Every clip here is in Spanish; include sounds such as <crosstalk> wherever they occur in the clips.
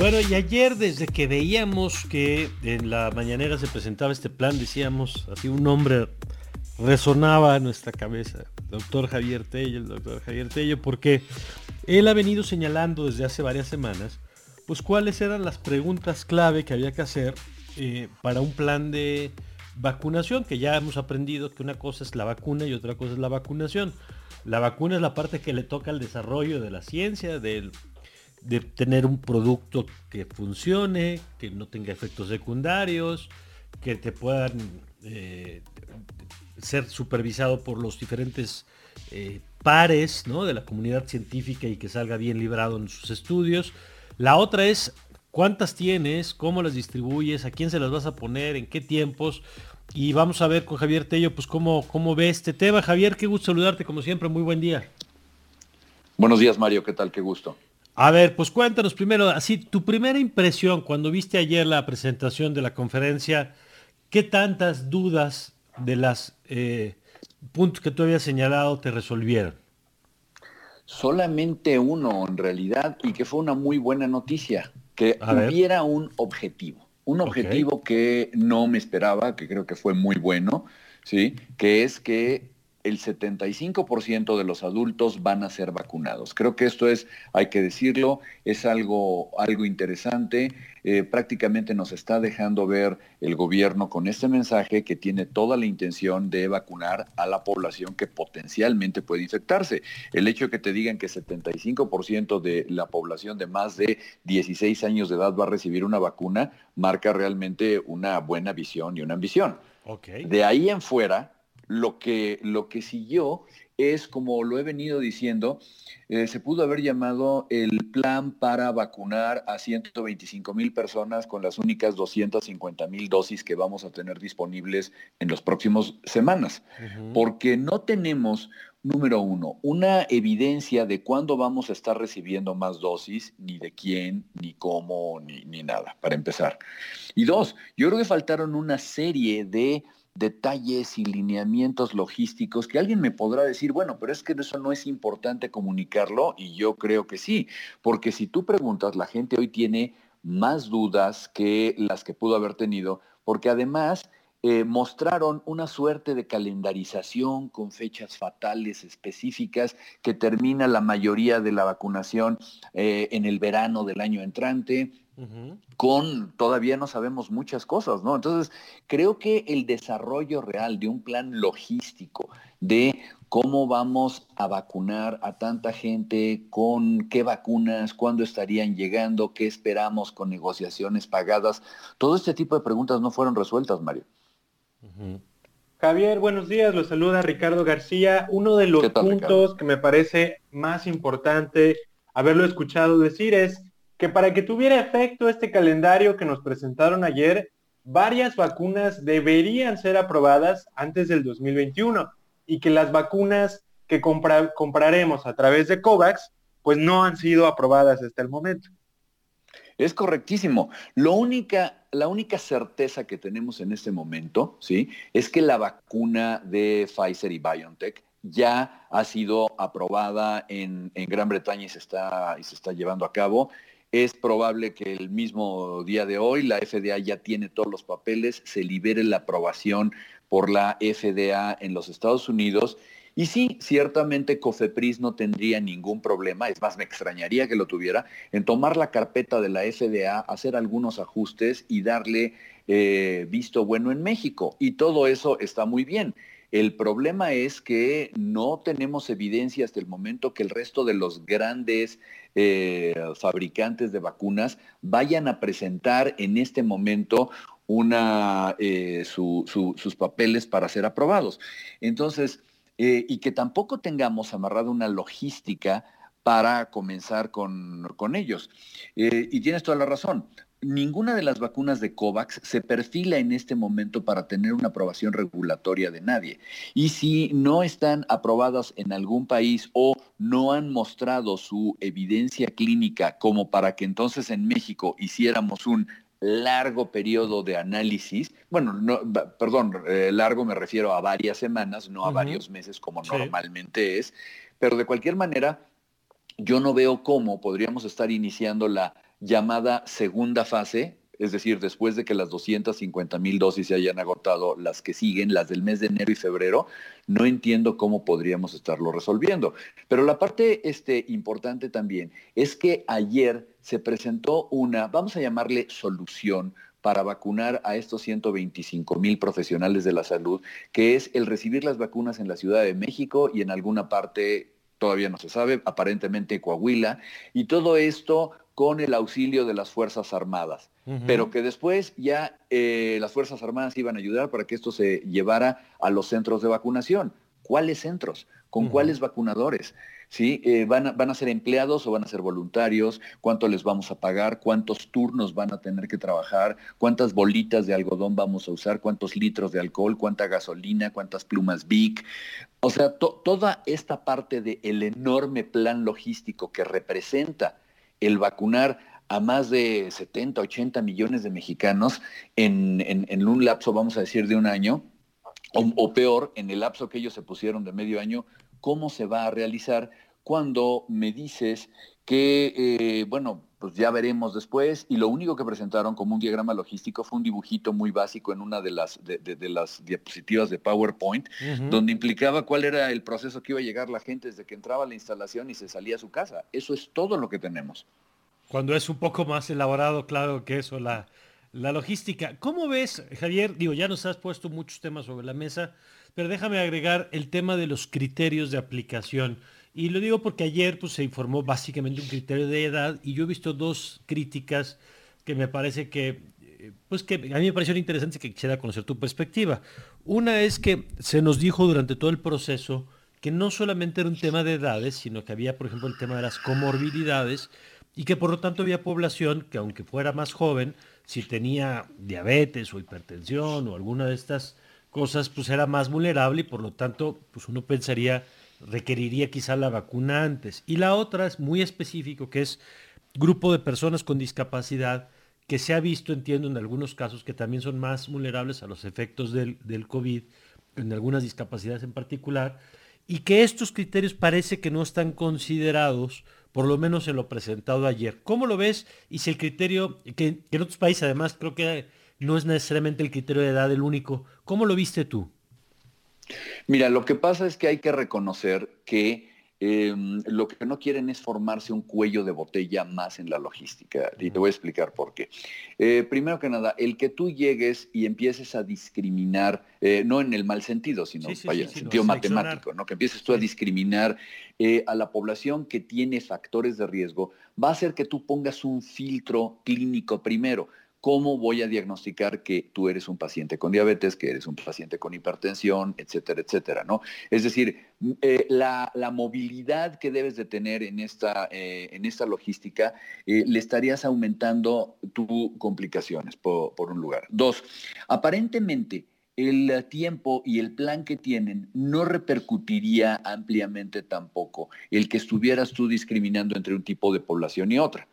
Bueno, y ayer desde que veíamos que en la mañanera se presentaba este plan, decíamos, así un nombre resonaba en nuestra cabeza, doctor Javier Tello, el doctor Javier Tello, porque él ha venido señalando desde hace varias semanas, pues cuáles eran las preguntas clave que había que hacer eh, para un plan de vacunación, que ya hemos aprendido que una cosa es la vacuna y otra cosa es la vacunación. La vacuna es la parte que le toca al desarrollo de la ciencia, del de tener un producto que funcione, que no tenga efectos secundarios, que te puedan eh, ser supervisado por los diferentes eh, pares ¿no? de la comunidad científica y que salga bien librado en sus estudios. La otra es cuántas tienes, cómo las distribuyes, a quién se las vas a poner, en qué tiempos. Y vamos a ver con Javier Tello, pues cómo, cómo ve este tema. Javier, qué gusto saludarte como siempre, muy buen día. Buenos días Mario, ¿qué tal? Qué gusto. A ver, pues cuéntanos primero, así, tu primera impresión cuando viste ayer la presentación de la conferencia, ¿qué tantas dudas de los eh, puntos que tú habías señalado te resolvieron? Solamente uno en realidad y que fue una muy buena noticia, que hubiera un objetivo, un objetivo que no me esperaba, que creo que fue muy bueno, ¿sí? que es que el 75% de los adultos van a ser vacunados. Creo que esto es, hay que decirlo, es algo, algo interesante. Eh, prácticamente nos está dejando ver el gobierno con este mensaje que tiene toda la intención de vacunar a la población que potencialmente puede infectarse. El hecho de que te digan que 75% de la población de más de 16 años de edad va a recibir una vacuna marca realmente una buena visión y una ambición. De ahí en fuera, lo que, lo que siguió es, como lo he venido diciendo, eh, se pudo haber llamado el plan para vacunar a 125 mil personas con las únicas 250 mil dosis que vamos a tener disponibles en las próximas semanas, porque no tenemos, número uno, una evidencia de cuándo vamos a estar recibiendo más dosis, ni de quién, ni cómo, ni, ni nada, para empezar. Y dos, yo creo que faltaron una serie de detalles y lineamientos logísticos que alguien me podrá decir, bueno, pero es que eso no es importante comunicarlo y yo creo que sí, porque si tú preguntas, la gente hoy tiene más dudas que las que pudo haber tenido, porque además eh, mostraron una suerte de calendarización con fechas fatales específicas que termina la mayoría de la vacunación eh, en el verano del año entrante con todavía no sabemos muchas cosas, ¿no? Entonces, creo que el desarrollo real de un plan logístico de cómo vamos a vacunar a tanta gente, con qué vacunas, cuándo estarían llegando, qué esperamos con negociaciones pagadas, todo este tipo de preguntas no fueron resueltas, Mario. Javier, buenos días, lo saluda Ricardo García. Uno de los puntos que me parece más importante haberlo escuchado decir es que para que tuviera efecto este calendario que nos presentaron ayer, varias vacunas deberían ser aprobadas antes del 2021 y que las vacunas que compraremos a través de COVAX, pues no han sido aprobadas hasta el momento. Es correctísimo. Lo única, la única certeza que tenemos en este momento, ¿sí? Es que la vacuna de Pfizer y BioNTech ya ha sido aprobada en, Gran Bretaña y se, está, y se está llevando a cabo. Es probable que el mismo día de hoy la FDA ya tiene todos los papeles, se libere la aprobación por la FDA en los Estados Unidos. Y sí, ciertamente Cofepris no tendría ningún problema, es más, me extrañaría que lo tuviera, en tomar la carpeta de la FDA, hacer algunos ajustes y darle eh, visto bueno en México. Y todo eso está muy bien. El problema es que no tenemos evidencia hasta el momento que el resto de los grandes eh, fabricantes de vacunas vayan a presentar en este momento una, eh, sus papeles para ser aprobados. Entonces, eh, y que tampoco tengamos amarrada una logística para comenzar con, con ellos. y tienes toda la razón ninguna de las vacunas de COVAX se perfila en este momento para tener una aprobación regulatoria de nadie. Y si no están aprobadas en algún país o no han mostrado su evidencia clínica como para que entonces en México hiciéramos un largo periodo de análisis, bueno, no, perdón, eh, largo me refiero a varias semanas, no a varios meses como normalmente es, pero de cualquier manera, yo no veo cómo podríamos estar iniciando la llamada segunda fase, es decir, después de que las 250 mil dosis se hayan agotado, las que siguen, las del mes de enero y febrero, no entiendo cómo podríamos estarlo resolviendo. Pero la parte este, importante también es que ayer se presentó una, vamos a llamarle solución para vacunar a estos 125 mil profesionales de la salud, que es el recibir las vacunas en la Ciudad de México y en alguna parte todavía no se sabe, aparentemente Coahuila, y todo esto con el auxilio de las Fuerzas Armadas, pero que después ya eh, las Fuerzas Armadas iban a ayudar para que esto se llevara a los centros de vacunación. ¿Cuáles centros? ¿Con cuáles vacunadores? ¿Sí? Eh, van, a, van, a, ser empleados o van a ser voluntarios? ¿Cuánto les vamos a pagar? ¿Cuántos turnos van a tener que trabajar? ¿Cuántas bolitas de algodón vamos a usar? ¿Cuántos litros de alcohol? ¿Cuánta gasolina? ¿Cuántas plumas Bic? O sea, toda esta parte del enorme plan logístico que representa el vacunar a más de 70, 80 millones de mexicanos en, un lapso, vamos a decir, de un año, o, peor, en el lapso que ellos se pusieron de medio año, ¿cómo se va a realizar cuando me dices que, eh, bueno, pues ya veremos después, y lo único que presentaron como un diagrama logístico fue un dibujito muy básico en una de las, de, las diapositivas de PowerPoint, donde implicaba cuál era el proceso que iba a llegar la gente desde que entraba a la instalación y se salía a su casa. Eso es todo lo que tenemos. Cuando es un poco más elaborado, claro que eso, la, la logística. ¿Cómo ves, Javier? Digo, ya nos has puesto muchos temas sobre la mesa, pero déjame agregar el tema de los criterios de aplicación. Y lo digo porque ayer pues, se informó básicamente un criterio de edad y yo he visto dos críticas que me parece que, eh, pues que a mí me pareció interesante que quisiera conocer tu perspectiva. Una es que se nos dijo durante todo el proceso que no solamente era un tema de edades, sino que había, por ejemplo, el tema de las comorbilidades y que por lo tanto había población que aunque fuera más joven, si tenía diabetes o hipertensión o alguna de estas cosas, pues era más vulnerable y por lo tanto, pues uno pensaría, requeriría quizá la vacuna antes. Y la otra es muy específico, que es grupo de personas con discapacidad, que se ha visto, entiendo, en algunos casos que también son más vulnerables a los efectos del, del COVID, en algunas discapacidades en particular, y que estos criterios parece que no están considerados por lo menos en lo presentado ayer. ¿Cómo lo ves? Y si el criterio, que, en otros países además creo que no es necesariamente el criterio de edad el único, ¿cómo lo viste tú? Mira, lo que pasa es que hay que reconocer que Em, lo que no quieren es formarse un cuello de botella más en la logística. Y te voy a explicar por qué. Eh, primero que nada, el que tú llegues y empieces a discriminar, eh, no en el mal sentido, sino en el sentido matemático, ¿no? que empieces tú a discriminar eh, a la población que tiene factores de riesgo, va a hacer que tú pongas un filtro clínico primero. ¿Cómo voy a diagnosticar que tú eres un paciente con diabetes, que eres un paciente con hipertensión, etcétera, etcétera? ¿no? Es decir, eh, la, movilidad que debes de tener en esta, eh, en esta logística, eh, le estarías aumentando tus complicaciones, por un lugar. Dos, aparentemente, el tiempo y el plan que tienen no repercutiría ampliamente tampoco el que estuvieras tú discriminando entre un tipo de población y otra.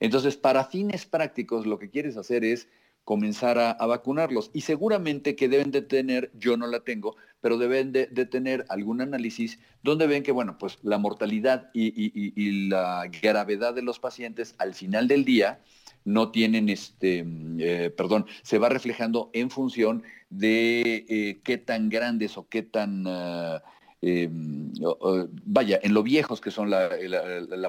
Entonces, para fines prácticos, lo que quieres hacer es comenzar a, vacunarlos. Y seguramente que deben de tener, yo no la tengo, pero deben de, tener algún análisis donde ven que, bueno, pues la mortalidad y, la gravedad de los pacientes al final del día no tienen, este, eh, perdón, se va reflejando en función de eh, qué tan grandes o qué tan... Ah, Em, vaya, en lo viejos que son la,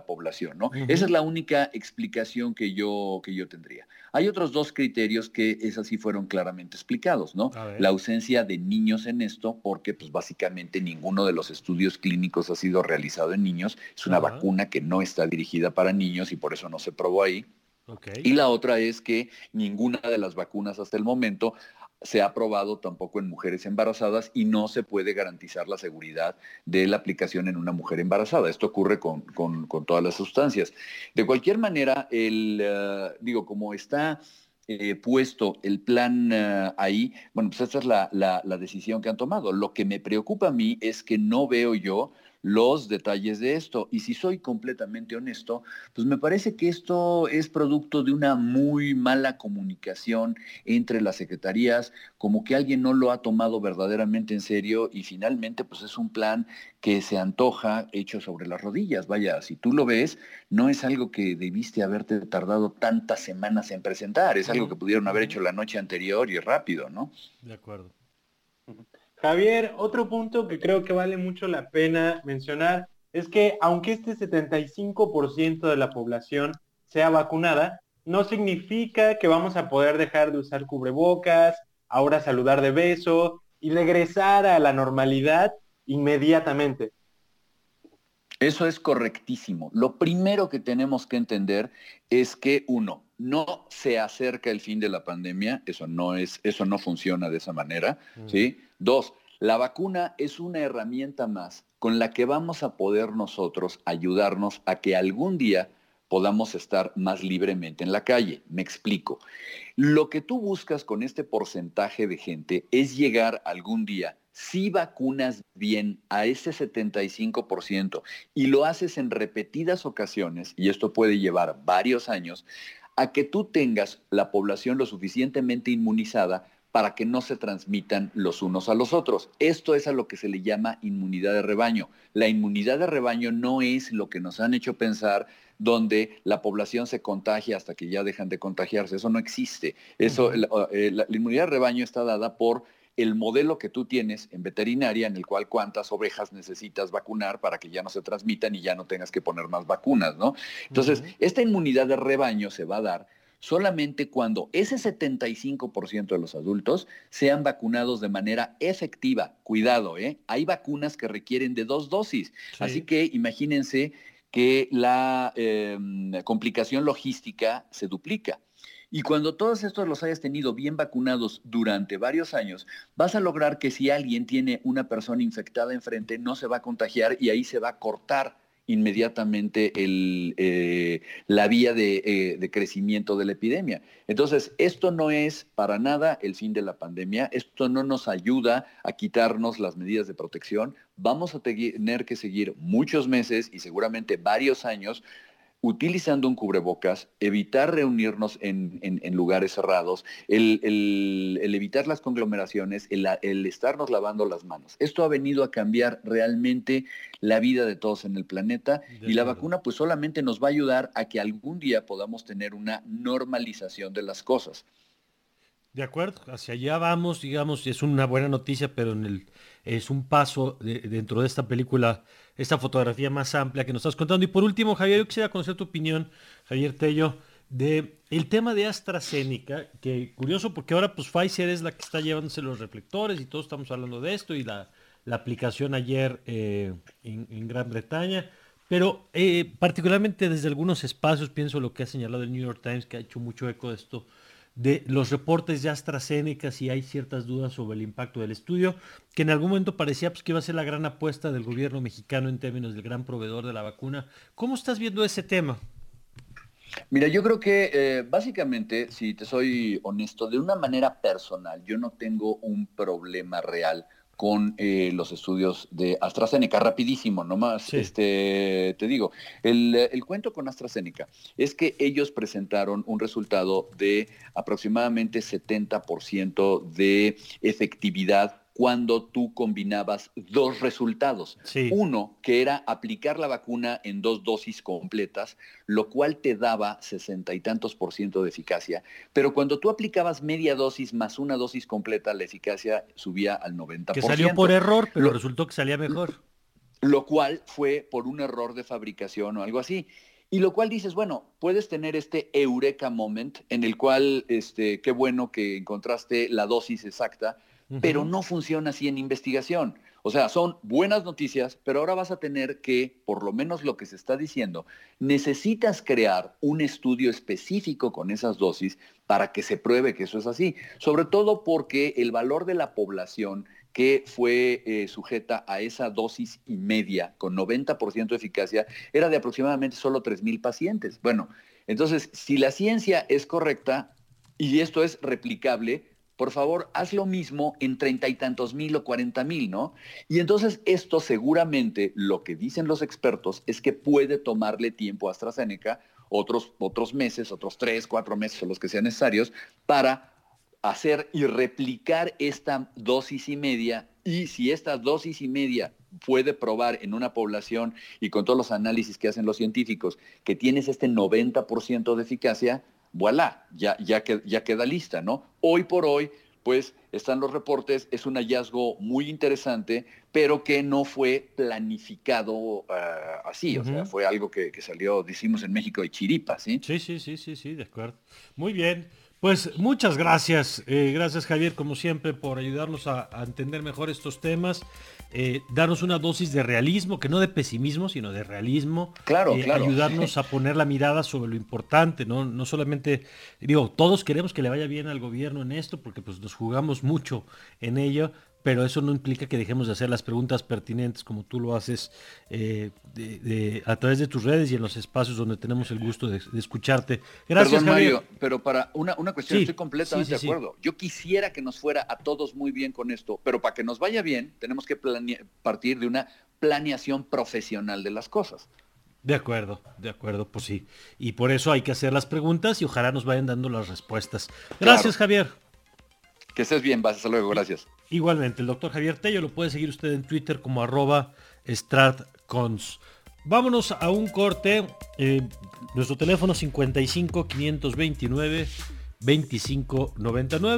población, ¿no? Esa es la única explicación que yo, que yo tendría. Hay otros dos criterios que esas sí fueron claramente explicados, ¿no? La ausencia de niños en esto, porque pues básicamente ninguno de los estudios clínicos ha sido realizado en niños. Es una vacuna que no está dirigida para niños y por eso no se probó ahí. Y la otra es que ninguna de las vacunas hasta el momento se ha probado tampoco en mujeres embarazadas y no se puede garantizar la seguridad de la aplicación en una mujer embarazada. Esto ocurre con, todas las sustancias. De cualquier manera, el, eh, digo, como está eh, puesto el plan eh, ahí, bueno, pues esta es la, la decisión que han tomado. Lo que me preocupa a mí es que no veo yo los detalles de esto. Y si soy completamente honesto, pues me parece que esto es producto de una muy mala comunicación entre las secretarías, como que alguien no lo ha tomado verdaderamente en serio y finalmente pues es un plan que se antoja hecho sobre las rodillas. Vaya, si tú lo ves, no es algo que debiste haberte tardado tantas semanas en presentar, es algo que pudieron haber hecho la noche anterior y rápido, ¿no? De acuerdo. Javier, otro punto que creo que vale mucho la pena mencionar es que aunque este 75% de la población sea vacunada, no significa que vamos a poder dejar de usar cubrebocas, ahora saludar de beso y regresar a la normalidad inmediatamente. Eso es correctísimo. Lo primero que tenemos que entender es que uno, no se acerca el fin de la pandemia, eso no es, eso no funciona de esa manera, mm. ¿sí? Dos, la vacuna es una herramienta más con la que vamos a poder nosotros ayudarnos a que algún día podamos estar más libremente en la calle. Me explico. Lo que tú buscas con este porcentaje de gente es llegar algún día, si vacunas bien a ese 75% y lo haces en repetidas ocasiones, y esto puede llevar varios años, a que tú tengas la población lo suficientemente inmunizada para que no se transmitan los unos a los otros. Esto es a lo que se le llama inmunidad de rebaño. La inmunidad de rebaño no es lo que nos han hecho pensar donde la población se contagia hasta que ya dejan de contagiarse. Eso no existe. Eso, eh, la, inmunidad de rebaño está dada por el modelo que tú tienes en veterinaria, en el cual cuántas ovejas necesitas vacunar para que ya no se transmitan y ya no tengas que poner más vacunas, ¿no? Entonces, esta inmunidad de rebaño se va a dar solamente cuando ese 75% de los adultos sean vacunados de manera efectiva. Cuidado, ¿eh? Hay vacunas que requieren de dos dosis. Así que imagínense que la em, complicación logística se duplica. Y cuando todos estos los hayas tenido bien vacunados durante varios años, vas a lograr que si alguien tiene una persona infectada enfrente, no se va a contagiar y ahí se va a cortar inmediatamente eh, la vía eh, de, crecimiento de la epidemia. Entonces, esto no es para nada el fin de la pandemia, esto no nos ayuda a quitarnos las medidas de protección, vamos a tener que seguir muchos meses y seguramente varios años utilizando un cubrebocas, evitar reunirnos en, lugares cerrados, el, evitar las conglomeraciones, el, estarnos lavando las manos. Esto ha venido a cambiar realmente la vida de todos en el planeta y la vacuna pues solamente nos va a ayudar a que algún día podamos tener una normalización de las cosas. De acuerdo, hacia allá vamos, digamos, es una buena noticia, pero en el, es un paso dentro de esta película esta fotografía más amplia que nos estás contando. Y por último, Javier, yo quisiera conocer tu opinión, Javier Tello, de el tema de AstraZeneca, que curioso porque ahora pues Pfizer es la que está llevándose los reflectores y todos estamos hablando de esto y la, aplicación ayer eh, en, Gran Bretaña. Pero eh, particularmente desde algunos espacios, pienso lo que ha señalado el New York Times, que ha hecho mucho eco de esto, de los reportes de AstraZeneca si hay ciertas dudas sobre el impacto del estudio, que en algún momento parecía pues, que iba a ser la gran apuesta del gobierno mexicano en términos del gran proveedor de la vacuna. ¿Cómo estás viendo ese tema? Mira, yo creo que eh, básicamente, si te soy honesto, de una manera personal, yo no tengo un problema real con eh, los estudios de AstraZeneca. Rapidísimo, nomás este, te digo, el, el, cuento con AstraZeneca es que ellos presentaron un resultado de aproximadamente 70% de efectividad cuando tú combinabas dos resultados. Uno, que era aplicar la vacuna en dos dosis completas, lo cual te daba sesenta y tantos por ciento de eficacia, pero cuando tú aplicabas media dosis más una dosis completa, la eficacia subía al 90%. Que salió por error, pero resultó que salía mejor. Lo cual fue por un error de fabricación o algo así. Y lo cual dices, bueno, puedes tener este eureka moment en el cual, este, qué bueno que encontraste la dosis exacta, pero no funciona así en investigación. O sea, son buenas noticias, pero ahora vas a tener que, por lo menos lo que se está diciendo, necesitas crear un estudio específico con esas dosis para que se pruebe que eso es así. Sobre todo porque el valor de la población que fue eh, sujeta a esa dosis y media con 90% de eficacia era de aproximadamente solo 3.000 pacientes. Bueno, entonces, si la ciencia es correcta y esto es replicable, por favor, haz lo mismo en treinta y tantos mil o cuarenta mil, ¿no? Y entonces esto seguramente, lo que dicen los expertos, es que puede tomarle tiempo a AstraZeneca, otros, otros meses, otros tres, cuatro meses o los que sean necesarios, para hacer y replicar esta dosis y media y si esta dosis y media puede probar en una población y con todos los análisis que hacen los científicos que tienes este 90% de eficacia, voilà, ya, ya, ya queda lista, ¿no? Hoy por hoy, pues están los reportes, es un hallazgo muy interesante, pero que no fue planificado ah, así, o sea, fue algo que, que, salió, decimos en México, de chiripa, ¿sí? Sí, sí, sí, sí, sí, de acuerdo. Muy bien. Pues muchas gracias, eh, gracias Javier, como siempre, por ayudarnos a, entender mejor estos temas, eh, darnos una dosis de realismo, que no de pesimismo, sino de realismo. Claro, eh, claro. Ayudarnos <laughs> a poner la mirada sobre lo importante, ¿no? No solamente, digo, todos queremos que le vaya bien al gobierno en esto, porque pues nos jugamos mucho en ello, pero eso no implica que dejemos de hacer las preguntas pertinentes como tú lo haces eh, a través de tus redes y en los espacios donde tenemos el gusto de, escucharte. Gracias, Mario, pero para una, una cuestión, estoy completamente de acuerdo. Yo quisiera que nos fuera a todos muy bien con esto, pero para que nos vaya bien, tenemos que partir de una planeación profesional de las cosas. De acuerdo, de acuerdo, pues sí. Y por eso hay que hacer las preguntas y ojalá nos vayan dando las respuestas. Gracias, Javier. Que estés bien, vas, hasta luego, gracias. Igualmente, el doctor Javier Tello lo puede seguir usted en Twitter como arroba stratcons. Vámonos a un corte. Eh, nuestro teléfono 55 529 2599.